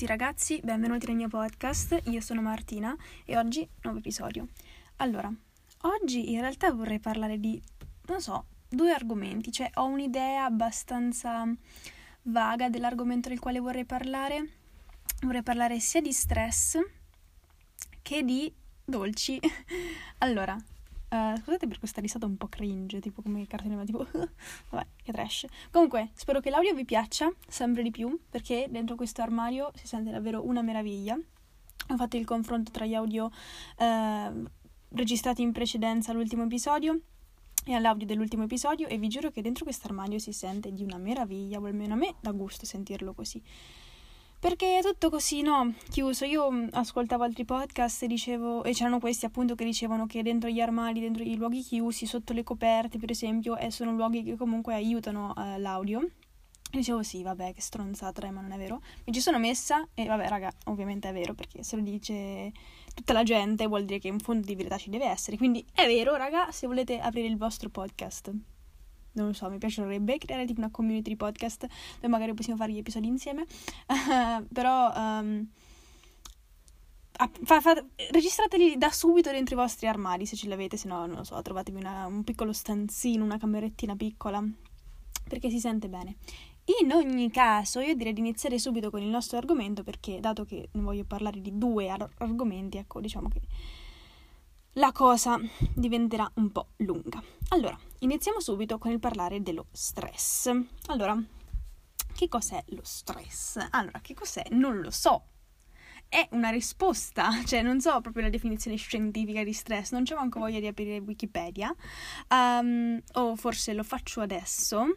tutti ragazzi, benvenuti nel mio podcast, io sono Martina e oggi nuovo episodio. Allora, oggi in realtà vorrei parlare di, non so, due argomenti, cioè ho un'idea abbastanza vaga dell'argomento del quale vorrei parlare. Vorrei parlare sia di stress che di dolci. allora, Uh, scusate per questa risata un po' cringe, tipo come cartone, tipo vabbè, che trash. Comunque, spero che l'audio vi piaccia sempre di più, perché dentro questo armadio si sente davvero una meraviglia. Ho fatto il confronto tra gli audio uh, registrati in precedenza all'ultimo episodio e all'audio dell'ultimo episodio e vi giuro che dentro questo armadio si sente di una meraviglia, o almeno a me dà gusto sentirlo così. Perché è tutto così, no? Chiuso. Io mm, ascoltavo altri podcast e dicevo, e c'erano questi appunto che dicevano che dentro gli armadi, dentro i luoghi chiusi, sotto le coperte, per esempio, eh, sono luoghi che comunque aiutano eh, l'audio. E dicevo sì, vabbè, che stronzata, eh, ma non è vero. Mi ci sono messa e vabbè, raga, ovviamente è vero, perché se lo dice tutta la gente vuol dire che un fondo di verità ci deve essere. Quindi è vero, raga, se volete aprire il vostro podcast non lo so, mi piacerebbe creare tipo una community podcast dove magari possiamo fare gli episodi insieme. Però um, fa, fa, registrateli da subito dentro i vostri armadi se ce l'avete, se no non lo so, trovatevi una, un piccolo stanzino, una camerettina piccola, perché si sente bene. In ogni caso, io direi di iniziare subito con il nostro argomento perché, dato che voglio parlare di due ar- argomenti, ecco, diciamo che la cosa diventerà un po' lunga. Allora, iniziamo subito con il parlare dello stress. Allora, che cos'è lo stress? Allora, che cos'è? Non lo so. È una risposta, cioè non so proprio la definizione scientifica di stress, non c'ho manco voglia di aprire Wikipedia, um, o forse lo faccio adesso.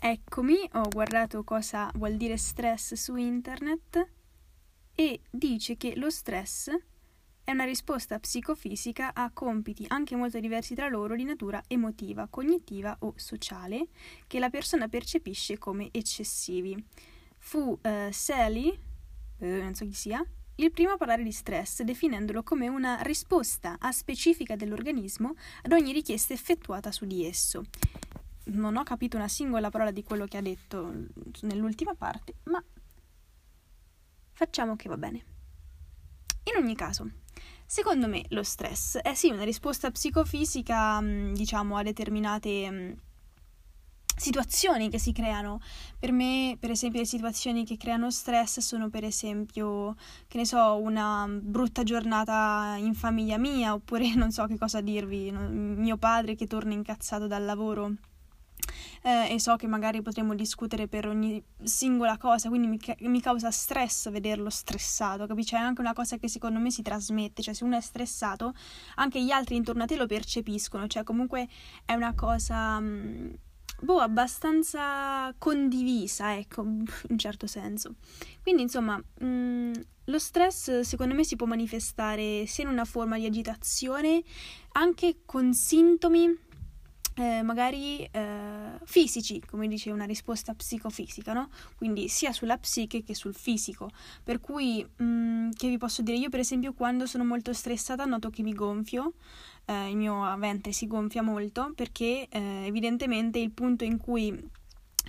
Eccomi, ho guardato cosa vuol dire stress su internet e dice che lo stress è una risposta psicofisica a compiti anche molto diversi tra loro di natura emotiva, cognitiva o sociale che la persona percepisce come eccessivi. Fu uh, Sally, eh, non so chi sia, il primo a parlare di stress, definendolo come una risposta specifica dell'organismo ad ogni richiesta effettuata su di esso. Non ho capito una singola parola di quello che ha detto nell'ultima parte, ma facciamo che va bene. In ogni caso, Secondo me lo stress è sì una risposta psicofisica, mm, diciamo, a determinate mm, situazioni che si creano. Per me, per esempio, le situazioni che creano stress sono per esempio, che ne so, una brutta giornata in famiglia mia, oppure non so che cosa dirvi, mio padre che torna incazzato dal lavoro eh, e so che magari potremmo discutere per ogni singola cosa, quindi mi, mi causa stress vederlo stressato, capisci? È anche una cosa che secondo me si trasmette, cioè se uno è stressato, anche gli altri intorno a te lo percepiscono, cioè comunque è una cosa... Mm, boh, abbastanza condivisa, ecco, in un certo senso. Quindi, insomma, mh, mm, lo stress secondo me si può manifestare sia in una forma di agitazione, anche con sintomi eh, magari eh, fisici, come dice una risposta psicofisica, no? Quindi sia sulla psiche che sul fisico. Per cui, mh, mm, che vi posso dire? Io, per esempio, quando sono molto stressata noto che mi gonfio, eh, il mio ventre si gonfia molto perché eh, evidentemente il punto in cui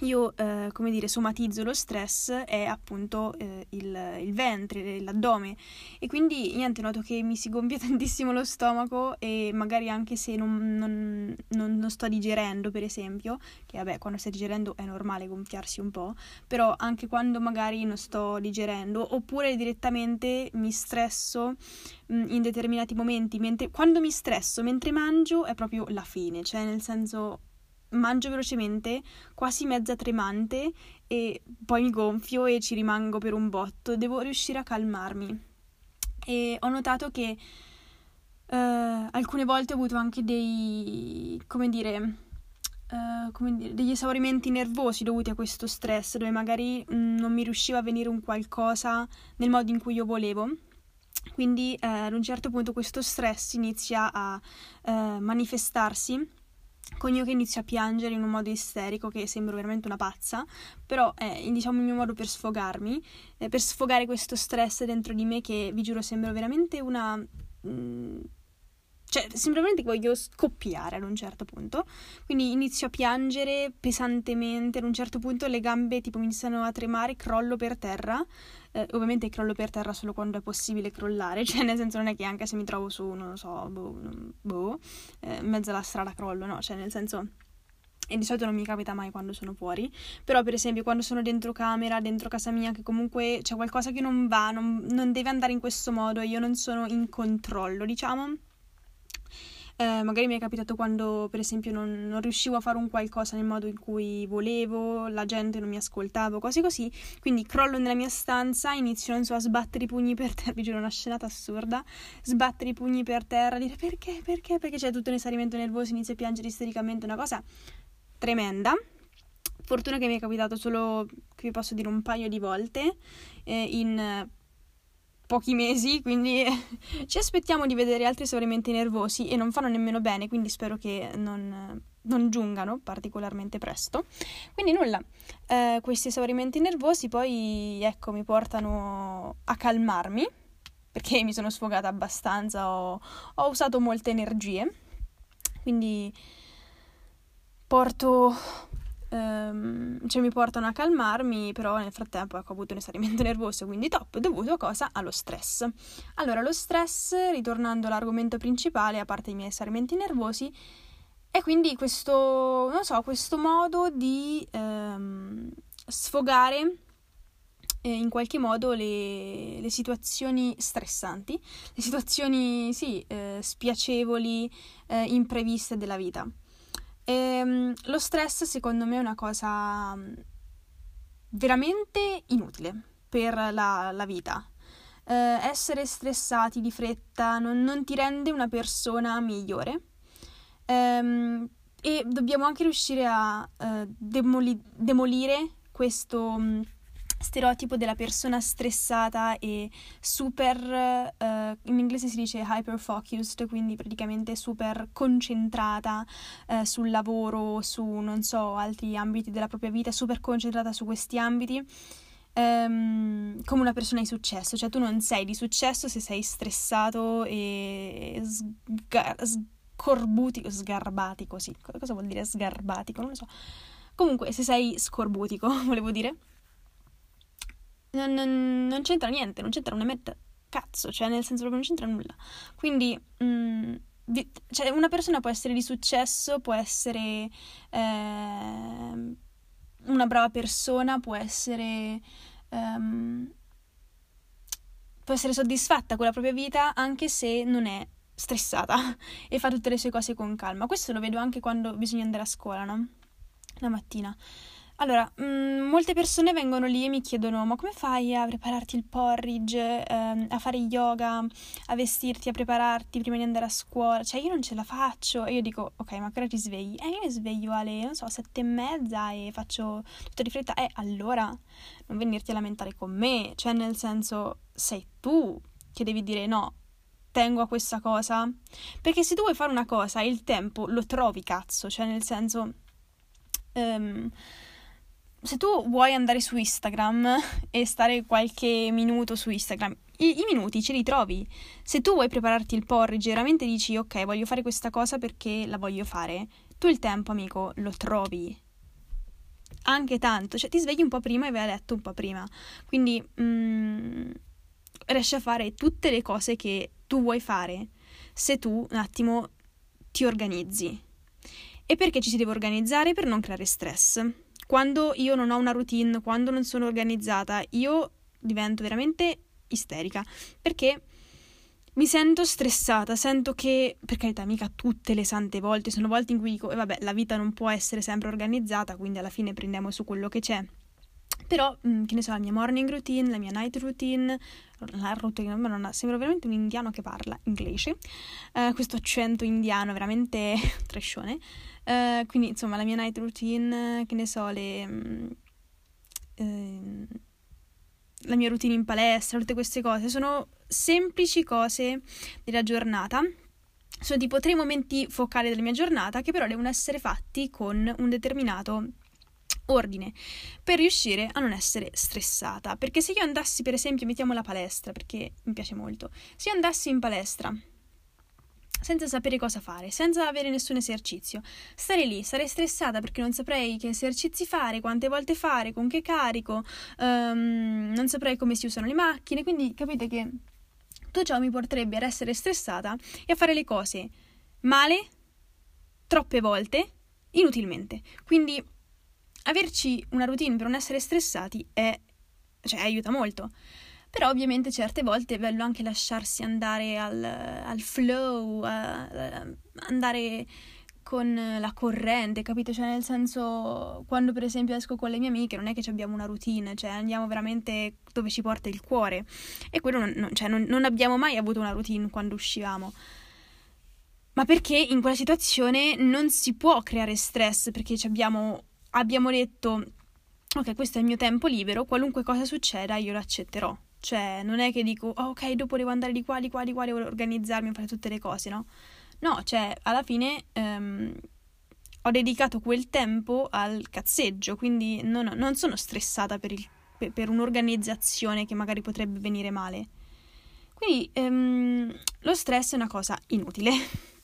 io, eh, come dire, somatizzo lo stress è appunto eh, il, il, ventre, l'addome. E quindi niente, noto che mi si gonfia tantissimo lo stomaco e magari anche se non, non, non, non, sto digerendo, per esempio, che vabbè, quando stai digerendo è normale gonfiarsi un po', però anche quando magari non sto digerendo oppure direttamente mi stresso mh, mm, in determinati momenti, mentre, quando mi stresso mentre mangio è proprio la fine, cioè nel senso mangio velocemente, quasi mezza tremante e poi mi gonfio e ci rimango per un botto. Devo riuscire a calmarmi. E ho notato che uh, alcune volte ho avuto anche dei, come dire, Uh, come dire, degli esaurimenti nervosi dovuti a questo stress, dove magari mh, mm, non mi riusciva a venire un qualcosa nel modo in cui io volevo. Quindi uh, ad un certo punto questo stress inizia a uh, manifestarsi con io che inizio a piangere in un modo isterico che sembro veramente una pazza, però è diciamo il mio modo per sfogarmi, eh, per sfogare questo stress dentro di me che vi giuro sembra veramente una... Mh, mm, cioè semplicemente voglio scoppiare ad un certo punto, quindi inizio a piangere pesantemente, ad un certo punto le gambe tipo mi iniziano a tremare, crollo per terra, eh, ovviamente crollo per terra solo quando è possibile crollare, cioè nel senso non è che anche se mi trovo su, non lo so, boh, boh eh, in mezzo alla strada crollo, no, cioè nel senso e di solito non mi capita mai quando sono fuori, però per esempio quando sono dentro camera, dentro casa mia, che comunque c'è qualcosa che non va, non, non deve andare in questo modo e io non sono in controllo, diciamo. Eh, magari mi è capitato quando, per esempio, non, non, riuscivo a fare un qualcosa nel modo in cui volevo, la gente non mi ascoltava, cose così. Quindi crollo nella mia stanza, inizio, non so, a sbattere i pugni per terra, vi giuro, una scenata assurda, sbattere i pugni per terra, dire perché, perché, perché c'è tutto un esarimento nervoso, inizio a piangere istericamente, una cosa tremenda. Fortuna che mi è capitato solo, che vi posso dire, un paio di volte eh, in pochi mesi, quindi ci aspettiamo di vedere altri esaurimenti nervosi e non fanno nemmeno bene, quindi spero che non, non giungano particolarmente presto. Quindi nulla, eh, questi esaurimenti nervosi poi ecco mi portano a calmarmi perché mi sono sfogata abbastanza, ho, ho usato molte energie, quindi porto, ehm, cioè mi portano a calmarmi, però nel frattempo ecco, ho avuto un esaurimento nervoso, quindi top, dovuto a cosa? Allo stress. Allora, lo stress, ritornando all'argomento principale, a parte i miei esaurimenti nervosi, è quindi questo, non so, questo modo di ehm, sfogare eh, in qualche modo le, le, situazioni stressanti, le situazioni, sì, eh, spiacevoli, eh, impreviste della vita. E, ehm, lo stress secondo me è una cosa mm, veramente inutile per la, la vita. Eh, essere stressati di fretta non, non, ti rende una persona migliore. Ehm, e dobbiamo anche riuscire a eh, demoli- demolire questo mm, stereotipo della persona stressata e super, uh, in inglese si dice hyper focused, quindi praticamente super concentrata uh, sul lavoro, su non so, altri ambiti della propria vita, super concentrata su questi ambiti. Um, come una persona di successo, cioè tu non sei di successo se sei stressato e sgar- scorbutico, sgarbatico, sì, cosa vuol dire sgarbatico? Non lo so. Comunque, se sei scorbutico, volevo dire non, non, non c'entra niente, non c'entra una metta cazzo, cioè nel senso proprio non c'entra nulla. Quindi, mh, mm, di, cioè una persona può essere di successo, può essere eh, una brava persona, può essere... Um, può essere soddisfatta con la propria vita anche se non è stressata e fa tutte le sue cose con calma. Questo lo vedo anche quando bisogna andare a scuola, no? La mattina. Allora, mh, mm, molte persone vengono lì e mi chiedono: ma come fai a prepararti il porridge, ehm, a fare yoga, a vestirti, a prepararti prima di andare a scuola? Cioè, io non ce la faccio. E io dico: ok, ma ora ti svegli? Eh, io mi sveglio alle, non so, sette e mezza e faccio tutto di fretta. Eh, allora non venirti a lamentare con me. Cioè, nel senso, sei tu che devi dire no. Tengo a questa cosa perché se tu vuoi fare una cosa il tempo lo trovi, cazzo. Cioè, nel senso. Um, se tu vuoi andare su Instagram e stare qualche minuto su Instagram, i, i, minuti ce li trovi. Se tu vuoi prepararti il porridge, veramente dici ok, voglio fare questa cosa perché la voglio fare, tu il tempo, amico, lo trovi. Anche tanto, cioè ti svegli un po' prima e vai a letto un po' prima. Quindi mm, riesci a fare tutte le cose che tu vuoi fare se tu un attimo ti organizzi. E perché ci si deve organizzare? Per non creare stress quando io non ho una routine, quando non sono organizzata, io divento veramente isterica perché mi sento stressata, sento che, per carità, mica tutte le sante volte, sono volte in cui dico, eh vabbè, la vita non può essere sempre organizzata, quindi alla fine prendiamo su quello che c'è. Però, mh, che ne so, la mia morning routine, la mia night routine, la routine, ma non sembra veramente un indiano che parla inglese, uh, questo accento indiano veramente trascione. Uh, quindi, insomma, la mia night routine, che ne so, le, uh, la mia routine in palestra, tutte queste cose, sono semplici cose della giornata. Sono tipo tre momenti focali della mia giornata che però devono essere fatti con un determinato ordine per riuscire a non essere stressata. Perché se io andassi, per esempio, mettiamo la palestra, perché mi piace molto, se io andassi in palestra senza sapere cosa fare, senza avere nessun esercizio. Stare lì, stare stressata perché non saprei che esercizi fare, quante volte fare, con che carico, um, non saprei come si usano le macchine, quindi capite che tutto ciò mi porterebbe ad essere stressata e a fare le cose male, troppe volte, inutilmente. Quindi averci una routine per non essere stressati è, cioè, aiuta molto. Però ovviamente certe volte è bello anche lasciarsi andare al, al flow, a, a andare con la corrente, capito? Cioè nel senso, quando per esempio esco con le mie amiche non è che abbiamo una routine, cioè andiamo veramente dove ci porta il cuore. E quello non, non, cioè, non, non abbiamo mai avuto una routine quando uscivamo. Ma perché in quella situazione non si può creare stress, perché abbiamo, abbiamo detto, ok, questo è il mio tempo libero, qualunque cosa succeda io lo accetterò. Cioè, non è che dico, oh, ok, dopo devo andare di qua, di qua, di qua, devo organizzarmi, fare tutte le cose, no? No, cioè, alla fine um, ho dedicato quel tempo al cazzeggio, quindi non, non sono stressata per, il, per, per, un'organizzazione che magari potrebbe venire male. Quindi um, lo stress è una cosa inutile.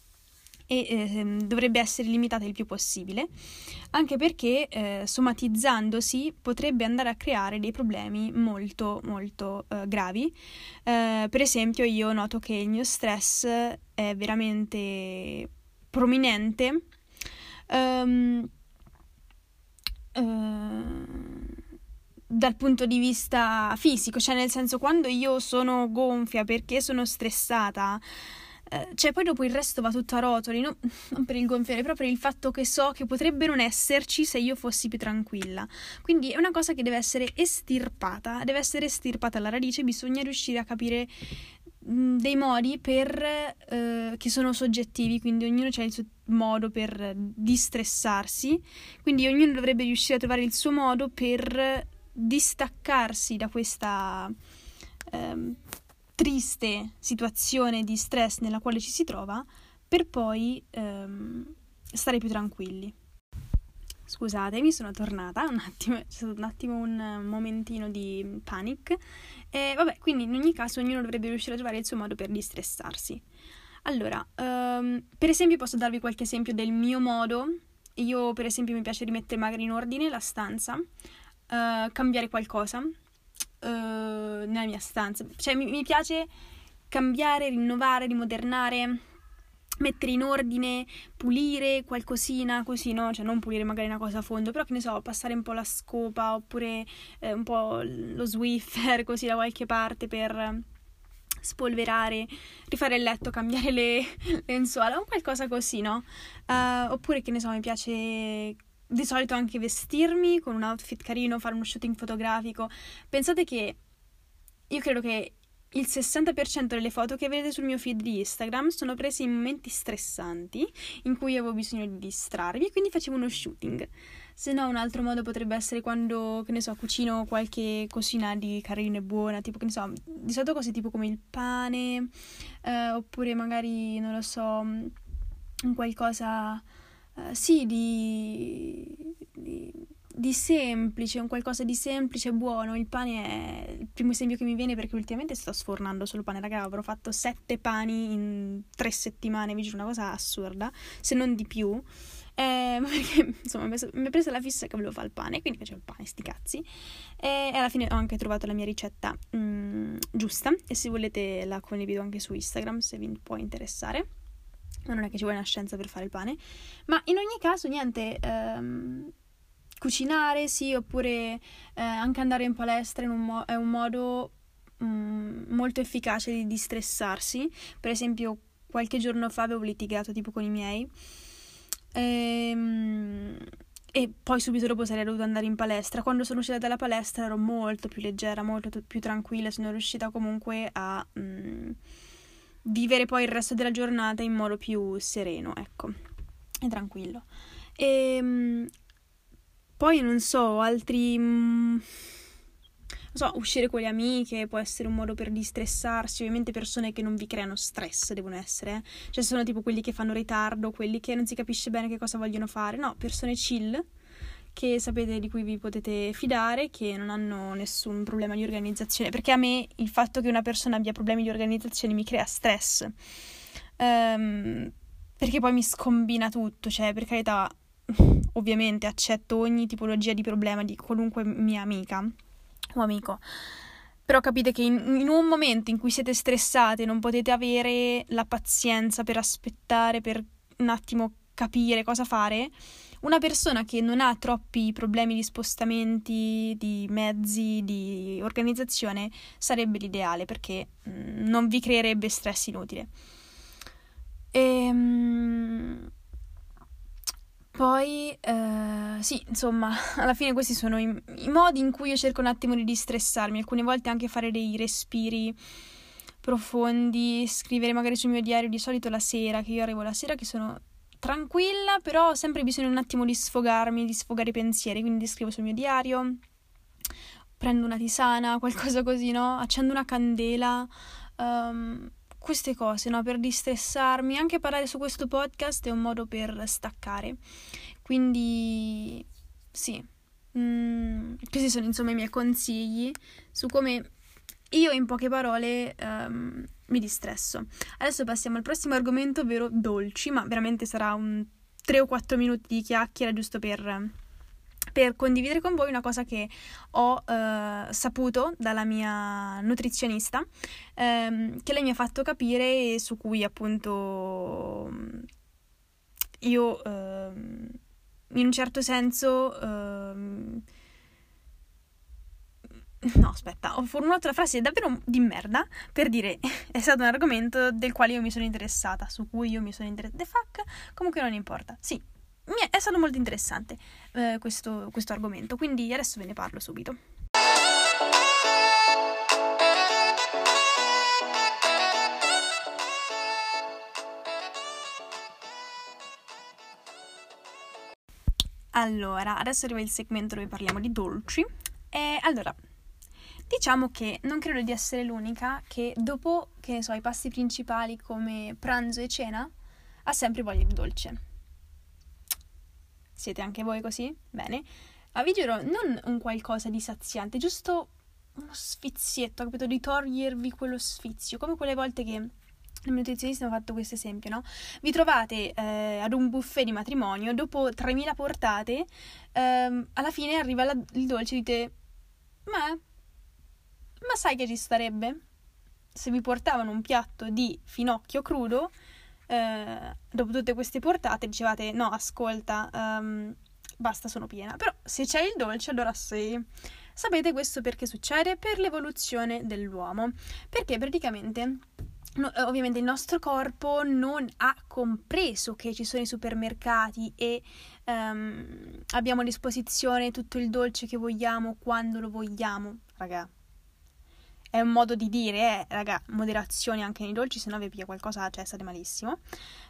e eh, dovrebbe essere limitata il più possibile, anche perché eh, somatizzandosi potrebbe andare a creare dei problemi molto molto eh, gravi. Eh, per esempio io noto che il mio stress è veramente prominente. Um, dal punto di vista fisico, cioè nel senso quando io sono gonfia perché sono stressata, eh, cioè poi dopo il resto va tutto a rotoli, no? non per il gonfiare, però per il fatto che so che potrebbe non esserci se io fossi più tranquilla. Quindi è una cosa che deve essere estirpata, deve essere estirpata alla radice, bisogna riuscire a capire mh, dei modi per, eh, che sono soggettivi, quindi ognuno ha il suo modo per distressarsi, quindi ognuno dovrebbe riuscire a trovare il suo modo per distaccarsi da questa... Ehm, triste situazione di stress nella quale ci si trova per poi ehm, stare più tranquilli. Scusatemi, sono tornata un attimo, c'è stato un attimo un momentino di panic. E vabbè, quindi in ogni caso ognuno dovrebbe riuscire a trovare il suo modo per distressarsi. Allora, um, per esempio posso darvi qualche esempio del mio modo. Io per esempio mi piace rimettere magari in ordine la stanza, uh, cambiare qualcosa, uh, nella mia stanza. Cioè mi, mi piace cambiare, rinnovare, rimodernare, mettere in ordine, pulire qualcosina così, no? Cioè non pulire magari una cosa a fondo, però che ne so, passare un po' la scopa oppure eh, un po' lo Swiffer così da qualche parte per spolverare, rifare il letto, cambiare le lenzuola, un qualcosa così, no? Uh, oppure che ne so, mi piace di solito anche vestirmi con un outfit carino, fare uno shooting fotografico. Pensate che io credo che il 60% delle foto che vedete sul mio feed di Instagram sono prese in momenti stressanti in cui avevo bisogno di distrarmi e quindi facevo uno shooting. Se no, un altro modo potrebbe essere quando, che ne so, cucino qualche cosina di carina e buona, tipo, che ne so, di solito cose tipo come il pane, eh, oppure magari, non lo so, qualcosa uh, sì, di, di, di, semplice, un qualcosa di semplice e buono. Il pane è il primo esempio che mi viene perché ultimamente sto sfornando solo pane. Raga, avrò fatto sette pani in tre settimane, vi giuro, una cosa assurda, se non di più. Eh, perché insomma mi è presa la fissa che volevo fare il pane, quindi facevo il pane, sti cazzi. E alla fine ho anche trovato la mia ricetta mm, giusta. E se volete la condivido anche su Instagram se vi può interessare non è che ci vuole una scienza per fare il pane, ma in ogni caso niente, ehm, cucinare sì, oppure eh, anche andare in palestra in un mo- è un modo mm, molto efficace di distressarsi, per esempio qualche giorno fa avevo litigato tipo con i miei. Ehm, e poi subito dopo sarei dovuta andare in palestra. Quando sono uscita dalla palestra ero molto più leggera, molto più tranquilla, sono riuscita comunque a... Mm, vivere poi il resto della giornata in modo più sereno, ecco, e tranquillo. E ehm, poi non so, altri mm, non so, uscire con le amiche può essere un modo per distressarsi, ovviamente persone che non vi creano stress devono essere, eh. cioè sono tipo quelli che fanno ritardo, quelli che non si capisce bene che cosa vogliono fare, no, persone chill che sapete di cui vi potete fidare, che non hanno nessun problema di organizzazione, perché a me il fatto che una persona abbia problemi di organizzazione mi crea stress. Um, perché poi mi scombina tutto, cioè per carità, ovviamente accetto ogni tipologia di problema di qualunque mia amica o amico. Però capite che in, in, un momento in cui siete stressate non potete avere la pazienza per aspettare, per un attimo capire cosa fare, una persona che non ha troppi problemi di spostamenti, di mezzi, di organizzazione sarebbe l'ideale perché mm, non vi creerebbe stress inutile. E, ehm, poi, eh, sì, insomma, alla fine questi sono i, i, modi in cui io cerco un attimo di distressarmi, alcune volte anche fare dei respiri profondi, scrivere magari sul mio diario di solito la sera, che io arrivo la sera che sono tranquilla, però ho sempre bisogno un attimo di sfogarmi, di sfogare i pensieri, quindi scrivo sul mio diario, prendo una tisana, qualcosa così, no? Accendo una candela, um, queste cose, no? Per distressarmi, anche parlare su questo podcast è un modo per staccare. Quindi, sì, mm, questi sono insomma i miei consigli su come io in poche parole um, mi distresso. Adesso passiamo al prossimo argomento, ovvero dolci, ma veramente sarà un 3 o 4 minuti di chiacchiera giusto per, per condividere con voi una cosa che ho uh, saputo dalla mia nutrizionista, um, che lei mi ha fatto capire e su cui appunto io uh, in un certo senso... Uh, No, aspetta, ho formulato la frase davvero di merda per dire è stato un argomento del quale io mi sono interessata, su cui io mi sono interessata. The fuck? Comunque non importa. Sì, è stato molto interessante eh, questo, questo argomento, quindi adesso ve ne parlo subito. Allora, adesso arriva il segmento dove parliamo di dolci. E allora, Diciamo che non credo di essere l'unica che dopo, che ne so, i pasti principali come pranzo e cena, ha sempre voglia di dolce. Siete anche voi così? Bene. Ma vi giuro, non un qualcosa di saziante, giusto uno sfizietto, capito? Di togliervi quello sfizio, come quelle volte che il nutrizionista mi ha fatto questo esempio, no? Vi trovate eh, ad un buffet di matrimonio, dopo 3000 portate, ehm, alla fine arriva la, il dolce e dite, ma ma sai che ci starebbe? Se vi portavano un piatto di finocchio crudo, eh, dopo tutte queste portate, dicevate no, ascolta, um, basta, sono piena. Però se c'è il dolce, allora sì. Sapete questo perché succede? Per l'evoluzione dell'uomo. Perché praticamente No, eh, ovviamente il nostro corpo non ha compreso che ci sono i supermercati e um, abbiamo a disposizione tutto il dolce che vogliamo quando lo vogliamo. Raga, è un modo di dire, eh, raga, moderazione anche nei dolci, se no vi pia qualcosa, cioè state malissimo.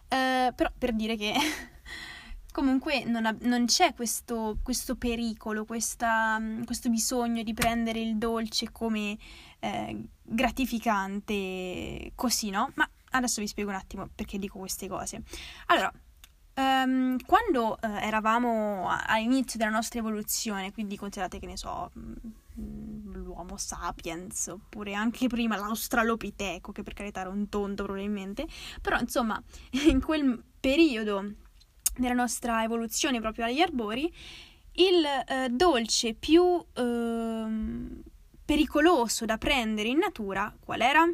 Eh, però per dire che comunque non, ha, non c'è questo, questo pericolo, questa, questo bisogno di prendere il dolce come eh, gratificante, così, no? Ma adesso vi spiego un attimo perché dico queste cose. Allora, Um, quando uh, eravamo all'inizio della nostra evoluzione, quindi considerate che ne so, mm, l'Homo sapiens, oppure anche prima l'Australopiteco, che per carità era un tonto probabilmente, però insomma, in quel periodo della nostra evoluzione proprio agli arbori, il uh, dolce più uh, pericoloso da prendere in natura qual era?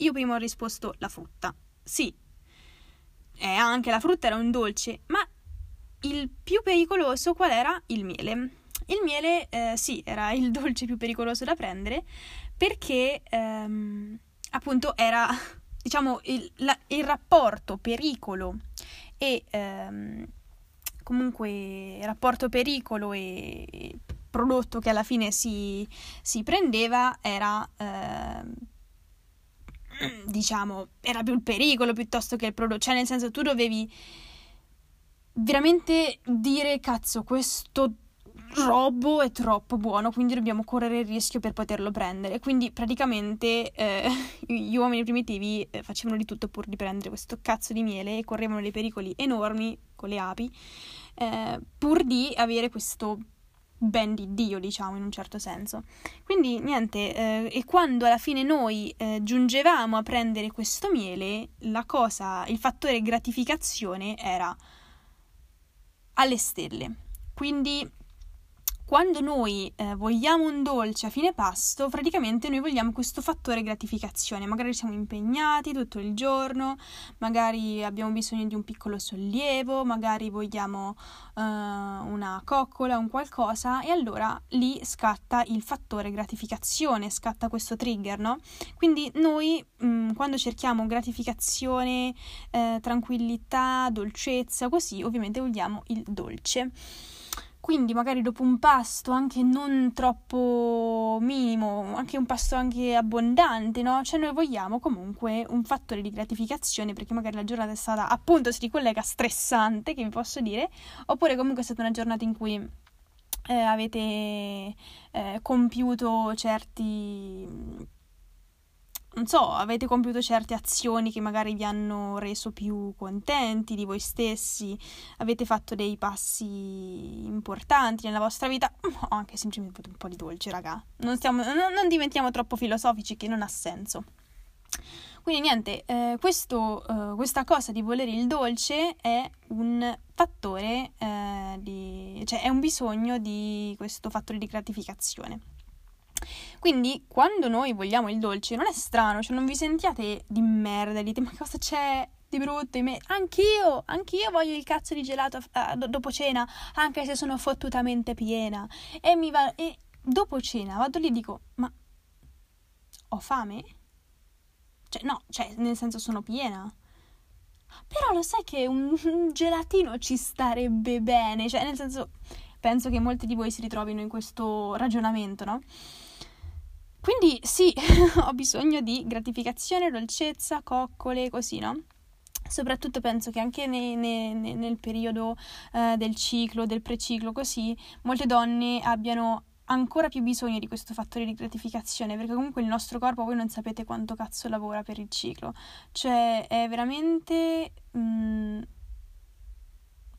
Io prima ho risposto la frutta. Sì, e anche la frutta era un dolce, ma il più pericoloso qual era? Il miele. Il miele, eh, sì, era il dolce più pericoloso da prendere perché ehm, appunto era, diciamo, il, la, il rapporto pericolo e ehm, comunque rapporto pericolo e prodotto che alla fine si, si prendeva era ehm, diciamo, era più il pericolo piuttosto che il prodotto. Cioè, nel senso, tu dovevi veramente dire, cazzo, questo robo è troppo buono, quindi dobbiamo correre il rischio per poterlo prendere. Quindi praticamente eh, gli uomini primitivi eh, facevano di tutto pur di prendere questo cazzo di miele e correvano dei pericoli enormi con le api, eh, pur di avere questo ben di Dio, diciamo, in un certo senso. Quindi niente, eh, e quando alla fine noi eh, giungevamo a prendere questo miele, la cosa, il fattore gratificazione era alle stelle. Quindi quando noi eh, vogliamo un dolce a fine pasto, praticamente noi vogliamo questo fattore gratificazione. Magari siamo impegnati tutto il giorno, magari abbiamo bisogno di un piccolo sollievo, magari vogliamo uh, una coccola, un qualcosa, e allora lì scatta il fattore gratificazione, scatta questo trigger, no? Quindi noi mh, mm, quando cerchiamo gratificazione, eh, tranquillità, dolcezza, così ovviamente vogliamo il dolce. Quindi magari dopo un pasto anche non troppo minimo, anche un pasto anche abbondante, no? Cioè noi vogliamo comunque un fattore di gratificazione perché magari la giornata è stata appunto si ricollega stressante, che vi posso dire, oppure comunque è stata una giornata in cui eh, avete eh, compiuto certi non so, avete compiuto certe azioni che magari vi hanno reso più contenti di voi stessi, avete fatto dei passi importanti nella vostra vita, o anche semplicemente un po' di dolce, raga. Non, stiamo, non, non diventiamo troppo filosofici che non ha senso. Quindi niente, eh, questo, eh, questa cosa di volere il dolce è un fattore, eh, di, cioè è un bisogno di questo fattore di gratificazione. Quindi quando noi vogliamo il dolce non è strano, cioè non vi sentiate di merda, dite ma cosa c'è di brutto in me? Anch'io, anch'io voglio il cazzo di gelato uh, do- dopo cena, anche se sono fottutamente piena. E mi va... E dopo cena vado lì e dico, ma ho fame? Cioè no, cioè nel senso sono piena. Però lo sai che un gelatino ci starebbe bene, cioè nel senso penso che molti di voi si ritrovino in questo ragionamento, no? Quindi sì, ho bisogno di gratificazione, dolcezza, coccole, così, no? Soprattutto penso che anche ne, ne, ne, nel periodo eh, del ciclo, del preciclo, così, molte donne abbiano ancora più bisogno di questo fattore di gratificazione, perché comunque il nostro corpo voi non sapete quanto cazzo lavora per il ciclo. Cioè, è veramente mh, mm,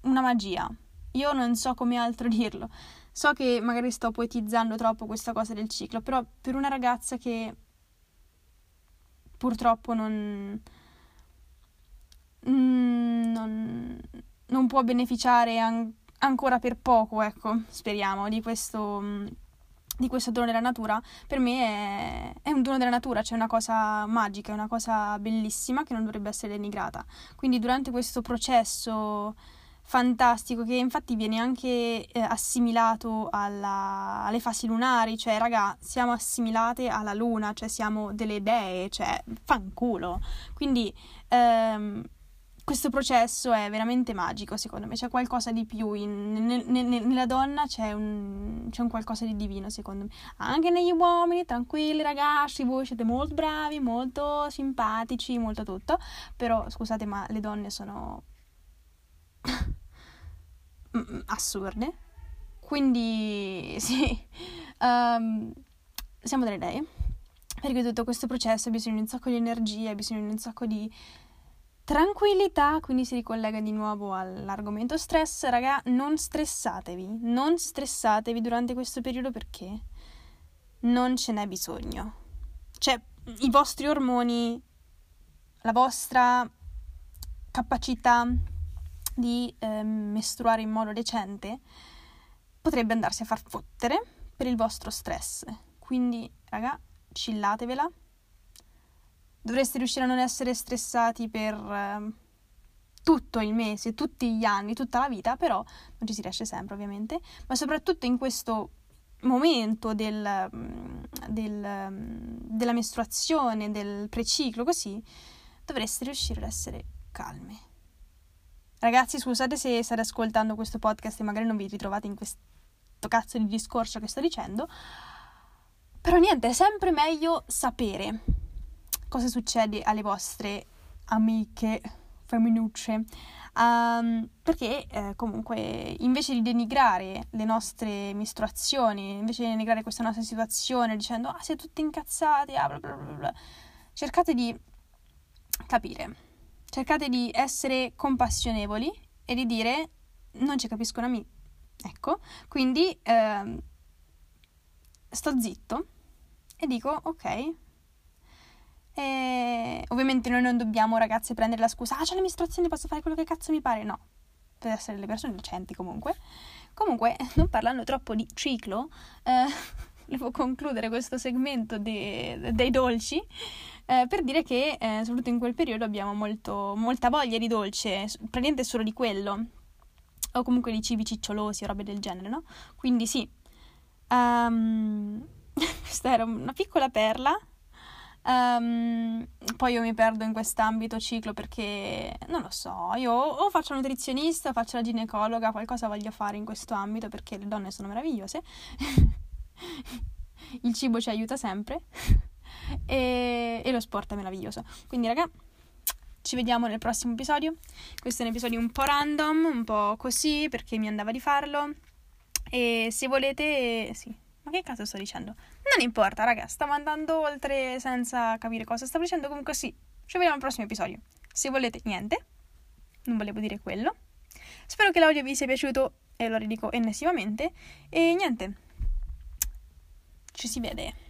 una magia. Io non so come altro dirlo. So che magari sto poetizzando troppo questa cosa del ciclo, però per una ragazza che purtroppo non, mm, non, non può beneficiare an- ancora per poco, ecco, speriamo, di questo, di questo dono della natura, per me è, è un dono della natura, cioè una cosa magica, una cosa bellissima che non dovrebbe essere denigrata. Quindi durante questo processo fantastico che infatti viene anche eh, assimilato alla, alle fasi lunari, cioè raga, siamo assimilate alla luna, cioè siamo delle dee, cioè fanculo. Quindi ehm, questo processo è veramente magico, secondo me, c'è qualcosa di più, in, nel, nel, nella donna c'è un, c'è un, qualcosa di divino, secondo me. Anche negli uomini, tranquilli ragazzi, voi siete molto bravi, molto simpatici, molto tutto, però scusate ma le donne sono assurde. Quindi sì, um, siamo delle idee. Perché tutto questo processo ha bisogno di un sacco di energia, ha bisogno di un sacco di tranquillità, quindi si ricollega di nuovo all'argomento stress. Raga, non stressatevi, non stressatevi durante questo periodo perché non ce n'è bisogno. Cioè, i vostri ormoni, la vostra capacità di eh, mestruare in modo decente, potrebbe andarsi a far fottere per il vostro stress. Quindi, raga, chillatevela. Dovreste riuscire a non essere stressati per eh, tutto il mese, tutti gli anni, tutta la vita, però non ci si riesce sempre, ovviamente. Ma soprattutto in questo momento del, mm, del, mm, della mestruazione, del preciclo, così, dovreste riuscire ad essere calmi. Ragazzi, scusate se state ascoltando questo podcast e magari non vi ritrovate in questo cazzo di discorso che sto dicendo. Però niente, è sempre meglio sapere cosa succede alle vostre amiche femminucce. Um, perché eh, comunque invece di denigrare le nostre mestruazioni, invece di denigrare questa nostra situazione dicendo ah siete tutti incazzati, ah, bla bla bla, cercate di capire cercate di essere compassionevoli e di dire non ci capisco una mi- Ecco, quindi eh, sto zitto e dico ok. E ovviamente noi non dobbiamo, ragazze, prendere la scusa, ah, c'è le mestruazioni, posso fare quello che cazzo mi pare. No, per essere le persone decenti comunque. Comunque, non parlando troppo di ciclo, eh, volevo concludere questo segmento de- dei dolci eh, per dire che, eh, soprattutto in quel periodo, abbiamo molto, molta voglia di dolce, praticamente solo di quello o comunque di cibi cicciolosi o robe del genere, no? Quindi sì, um, questa era una piccola perla. Um, poi io mi perdo in quest'ambito ciclo perché non lo so, io o faccio nutrizionista o faccio la ginecologa, qualcosa voglio fare in questo ambito perché le donne sono meravigliose. Il cibo ci aiuta sempre e, e lo sport è meraviglioso. Quindi, raga, ci vediamo nel prossimo episodio. Questo è un episodio un po' random, un po' così, perché mi andava di farlo. E se volete... Sì, ma che cazzo sto dicendo? Non importa, raga, stavo andando oltre senza capire cosa stavo dicendo. Comunque sì, ci vediamo al prossimo episodio. Se volete, niente. Non volevo dire quello. Spero che l'audio vi sia piaciuto e lo ridico ennesivamente. E niente. Ci si vede.